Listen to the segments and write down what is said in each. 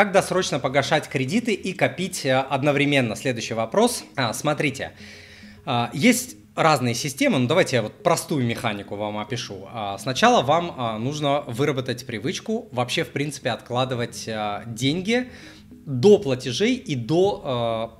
как досрочно погашать кредиты и копить э, одновременно? Следующий вопрос. А, смотрите, а, есть разные системы, но давайте я вот простую механику вам опишу. А, сначала вам а, нужно выработать привычку вообще, в принципе, откладывать деньги до платежей и до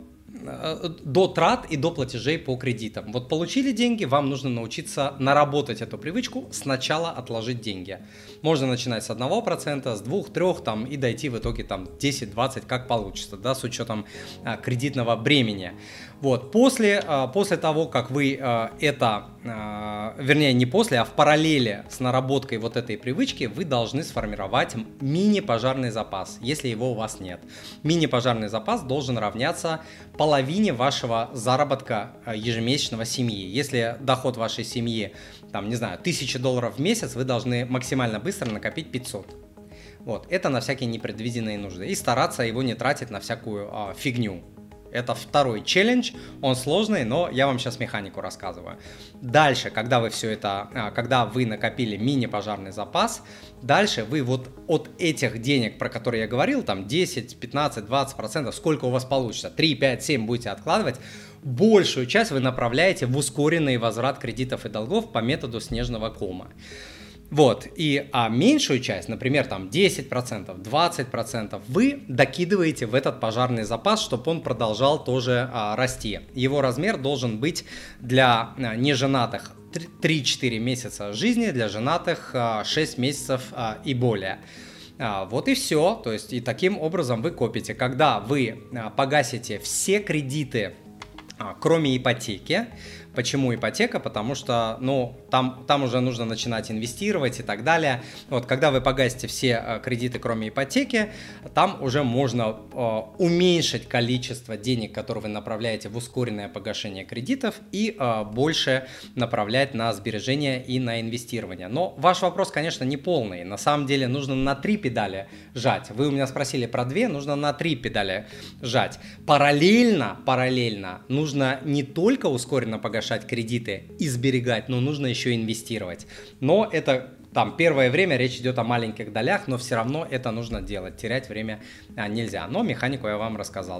до трат и до платежей по кредитам. Вот получили деньги, вам нужно научиться наработать эту привычку, сначала отложить деньги. Можно начинать с 1%, с 2, 3 там, и дойти в итоге там 10-20, как получится, да, с учетом а, кредитного бремени. Вот, после, а, после того, как вы а, это, а, вернее, не после, а в параллели с наработкой вот этой привычки, вы должны сформировать мини-пожарный запас, если его у вас нет. Мини-пожарный запас должен равняться половине вашего заработка ежемесячного семьи. Если доход вашей семьи, там, не знаю, 1000 долларов в месяц, вы должны максимально быстро накопить 500. Вот, это на всякие непредвиденные нужды. И стараться его не тратить на всякую а, фигню. Это второй челлендж, он сложный, но я вам сейчас механику рассказываю. Дальше, когда вы все это, а, когда вы накопили мини-пожарный запас, дальше вы вот от этих денег, про которые я говорил, там 10, 15, 20 процентов, сколько у вас получится, 3, 5, 7 будете откладывать, большую часть вы направляете в ускоренный возврат кредитов и долгов по методу снежного кома. Вот, и а меньшую часть, например, там 10%, 20%, вы докидываете в этот пожарный запас, чтобы он продолжал тоже а, расти. Его размер должен быть для а, неженатых 3-4 месяца жизни, для женатых а, 6 месяцев а, и более. А, вот и все. То есть и таким образом вы копите. Когда вы погасите все кредиты, кроме ипотеки, Почему ипотека? Потому что, ну, там, там уже нужно начинать инвестировать и так далее. Вот, когда вы погасите все э, кредиты, кроме ипотеки, там уже можно э, уменьшить количество денег, которые вы направляете в ускоренное погашение кредитов и э, больше направлять на сбережения и на инвестирование. Но ваш вопрос, конечно, не полный. На самом деле нужно на три педали жать. Вы у меня спросили про две, нужно на три педали жать. Параллельно, параллельно нужно не только ускоренно погашать погашать кредиты и сберегать, но нужно еще инвестировать. Но это там первое время речь идет о маленьких долях, но все равно это нужно делать. Терять время а, нельзя. Но механику я вам рассказал.